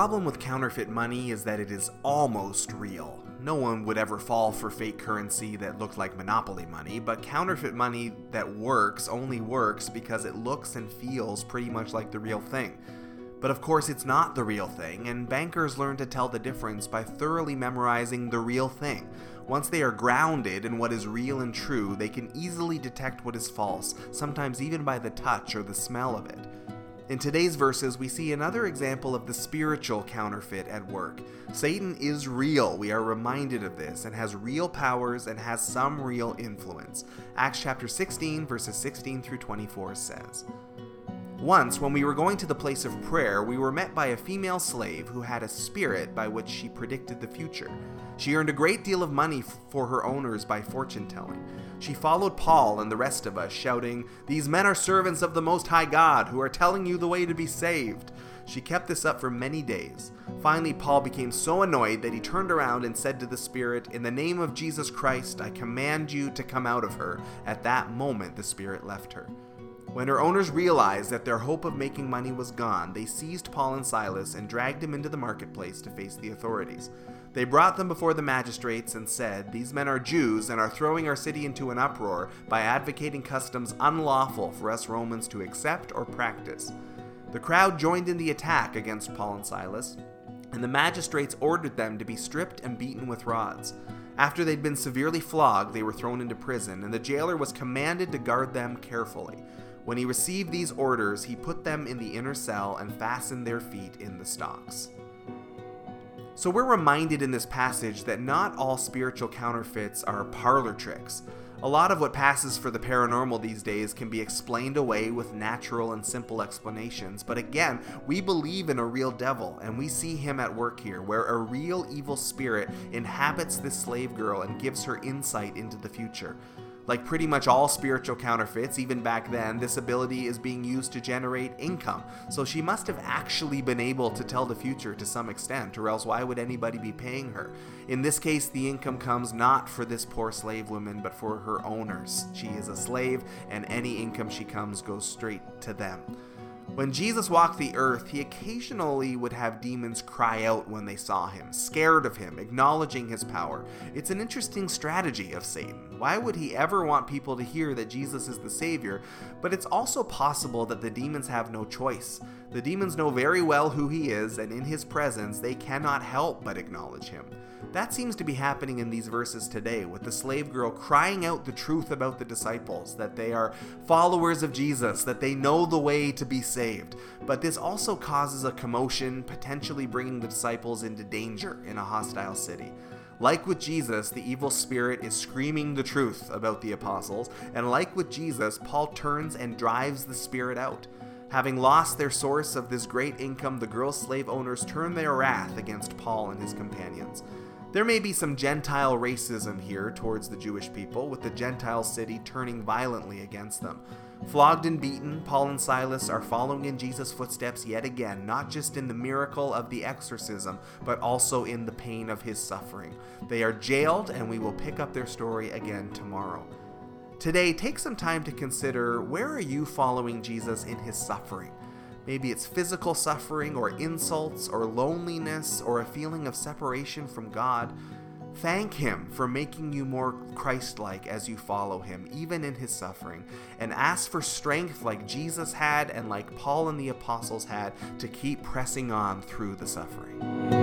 problem with counterfeit money is that it is almost real. No one would ever fall for fake currency that looked like monopoly money, but counterfeit money that works only works because it looks and feels pretty much like the real thing. But of course, it's not the real thing, and bankers learn to tell the difference by thoroughly memorizing the real thing. Once they are grounded in what is real and true, they can easily detect what is false, sometimes even by the touch or the smell of it. In today's verses, we see another example of the spiritual counterfeit at work. Satan is real, we are reminded of this, and has real powers and has some real influence. Acts chapter 16, verses 16 through 24 says. Once, when we were going to the place of prayer, we were met by a female slave who had a spirit by which she predicted the future. She earned a great deal of money for her owners by fortune telling. She followed Paul and the rest of us, shouting, These men are servants of the Most High God, who are telling you the way to be saved. She kept this up for many days. Finally, Paul became so annoyed that he turned around and said to the Spirit, In the name of Jesus Christ, I command you to come out of her. At that moment, the Spirit left her. When her owners realized that their hope of making money was gone, they seized Paul and Silas and dragged them into the marketplace to face the authorities. They brought them before the magistrates and said, These men are Jews and are throwing our city into an uproar by advocating customs unlawful for us Romans to accept or practice. The crowd joined in the attack against Paul and Silas, and the magistrates ordered them to be stripped and beaten with rods. After they'd been severely flogged, they were thrown into prison, and the jailer was commanded to guard them carefully. When he received these orders, he put them in the inner cell and fastened their feet in the stocks. So we're reminded in this passage that not all spiritual counterfeits are parlor tricks. A lot of what passes for the paranormal these days can be explained away with natural and simple explanations, but again, we believe in a real devil, and we see him at work here, where a real evil spirit inhabits this slave girl and gives her insight into the future. Like pretty much all spiritual counterfeits, even back then, this ability is being used to generate income. So she must have actually been able to tell the future to some extent, or else why would anybody be paying her? In this case, the income comes not for this poor slave woman, but for her owners. She is a slave, and any income she comes goes straight to them. When Jesus walked the earth, he occasionally would have demons cry out when they saw him, scared of him, acknowledging his power. It's an interesting strategy of Satan. Why would he ever want people to hear that Jesus is the Savior? But it's also possible that the demons have no choice. The demons know very well who he is, and in his presence, they cannot help but acknowledge him. That seems to be happening in these verses today, with the slave girl crying out the truth about the disciples that they are followers of Jesus, that they know the way to be saved. But this also causes a commotion, potentially bringing the disciples into danger in a hostile city. Like with Jesus, the evil spirit is screaming the truth about the apostles, and like with Jesus, Paul turns and drives the spirit out. Having lost their source of this great income, the girl slave owners turn their wrath against Paul and his companions. There may be some Gentile racism here towards the Jewish people, with the Gentile city turning violently against them. Flogged and beaten, Paul and Silas are following in Jesus' footsteps yet again, not just in the miracle of the exorcism, but also in the pain of his suffering. They are jailed, and we will pick up their story again tomorrow. Today, take some time to consider where are you following Jesus in his suffering? Maybe it's physical suffering, or insults, or loneliness, or a feeling of separation from God. Thank Him for making you more Christ like as you follow Him, even in His suffering, and ask for strength like Jesus had and like Paul and the apostles had to keep pressing on through the suffering.